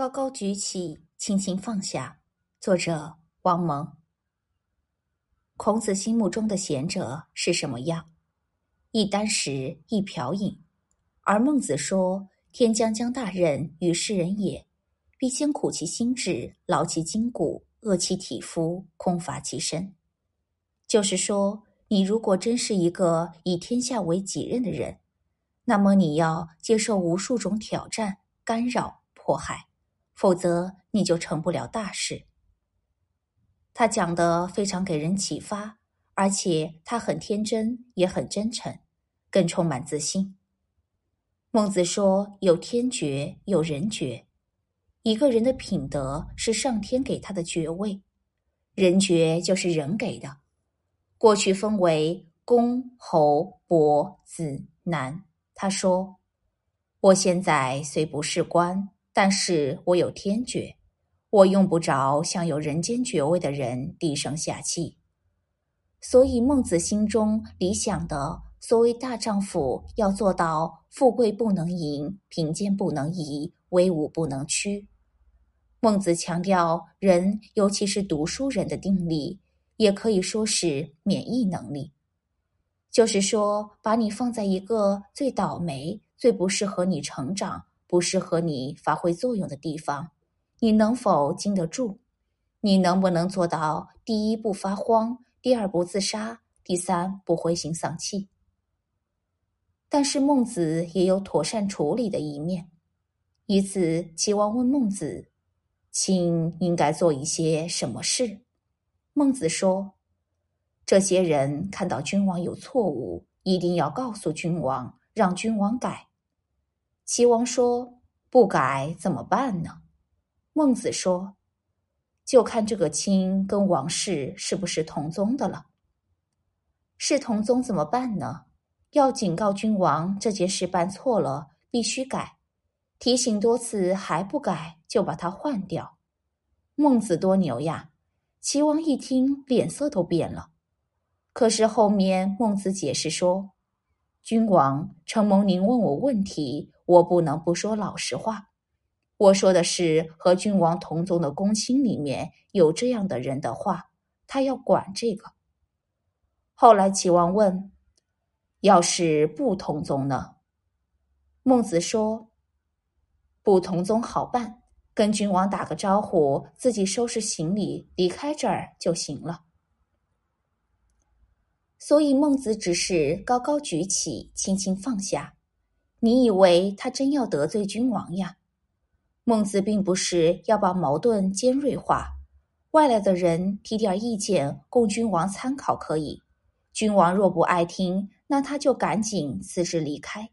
高高举起，轻轻放下。作者：王蒙。孔子心目中的贤者是什么样？一箪食，一瓢饮。而孟子说：“天将降大任于斯人也，必先苦其心志，劳其筋骨，饿其体肤，空乏其身。”就是说，你如果真是一个以天下为己任的人，那么你要接受无数种挑战、干扰、迫害。否则，你就成不了大事。他讲的非常给人启发，而且他很天真，也很真诚，更充满自信。孟子说：“有天爵，有人爵。一个人的品德是上天给他的爵位，人爵就是人给的。过去分为公、侯、伯、子、男。他说：我现在虽不是官。”但是我有天爵，我用不着向有人间爵位的人低声下气。所以孟子心中理想的所谓大丈夫，要做到富贵不能淫，贫贱不能移，威武不能屈。孟子强调人，尤其是读书人的定力，也可以说是免疫能力，就是说，把你放在一个最倒霉、最不适合你成长。不适合你发挥作用的地方，你能否经得住？你能不能做到第一不发慌，第二不自杀，第三不灰心丧气？但是孟子也有妥善处理的一面。一次，齐王问孟子：“卿应该做一些什么事？”孟子说：“这些人看到君王有错误，一定要告诉君王，让君王改。”齐王说：“不改怎么办呢？”孟子说：“就看这个卿跟王室是不是同宗的了。是同宗怎么办呢？要警告君王这件事办错了，必须改。提醒多次还不改，就把他换掉。”孟子多牛呀！齐王一听，脸色都变了。可是后面孟子解释说：“君王，承蒙您问我问题。”我不能不说老实话，我说的是和君王同宗的公卿里面有这样的人的话，他要管这个。后来齐王问：“要是不同宗呢？”孟子说：“不同宗好办，跟君王打个招呼，自己收拾行李离开这儿就行了。”所以孟子只是高高举起，轻轻放下。你以为他真要得罪君王呀？孟子并不是要把矛盾尖锐化，外来的人提点意见供君王参考可以。君王若不爱听，那他就赶紧辞职离开。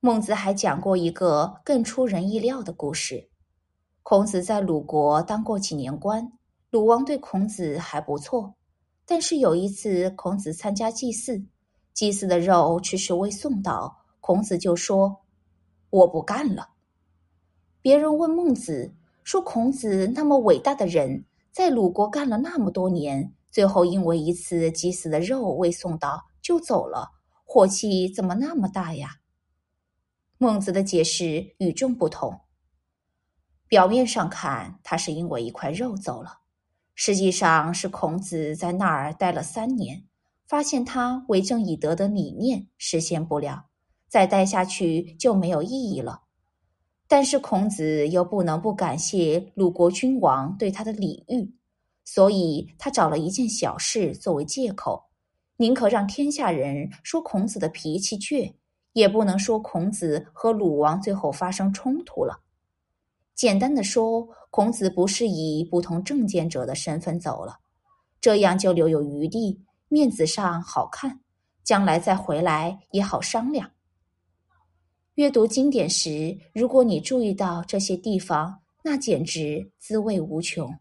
孟子还讲过一个更出人意料的故事：孔子在鲁国当过几年官，鲁王对孔子还不错，但是有一次孔子参加祭祀。祭祀的肉迟迟未送到，孔子就说：“我不干了。”别人问孟子说：“孔子那么伟大的人，在鲁国干了那么多年，最后因为一次祭祀的肉未送到就走了，火气怎么那么大呀？”孟子的解释与众不同。表面上看，他是因为一块肉走了，实际上是孔子在那儿待了三年。发现他为政以德的理念实现不了，再待下去就没有意义了。但是孔子又不能不感谢鲁国君王对他的礼遇，所以他找了一件小事作为借口，宁可让天下人说孔子的脾气倔，也不能说孔子和鲁王最后发生冲突了。简单的说，孔子不是以不同政见者的身份走了，这样就留有余地。面子上好看，将来再回来也好商量。阅读经典时，如果你注意到这些地方，那简直滋味无穷。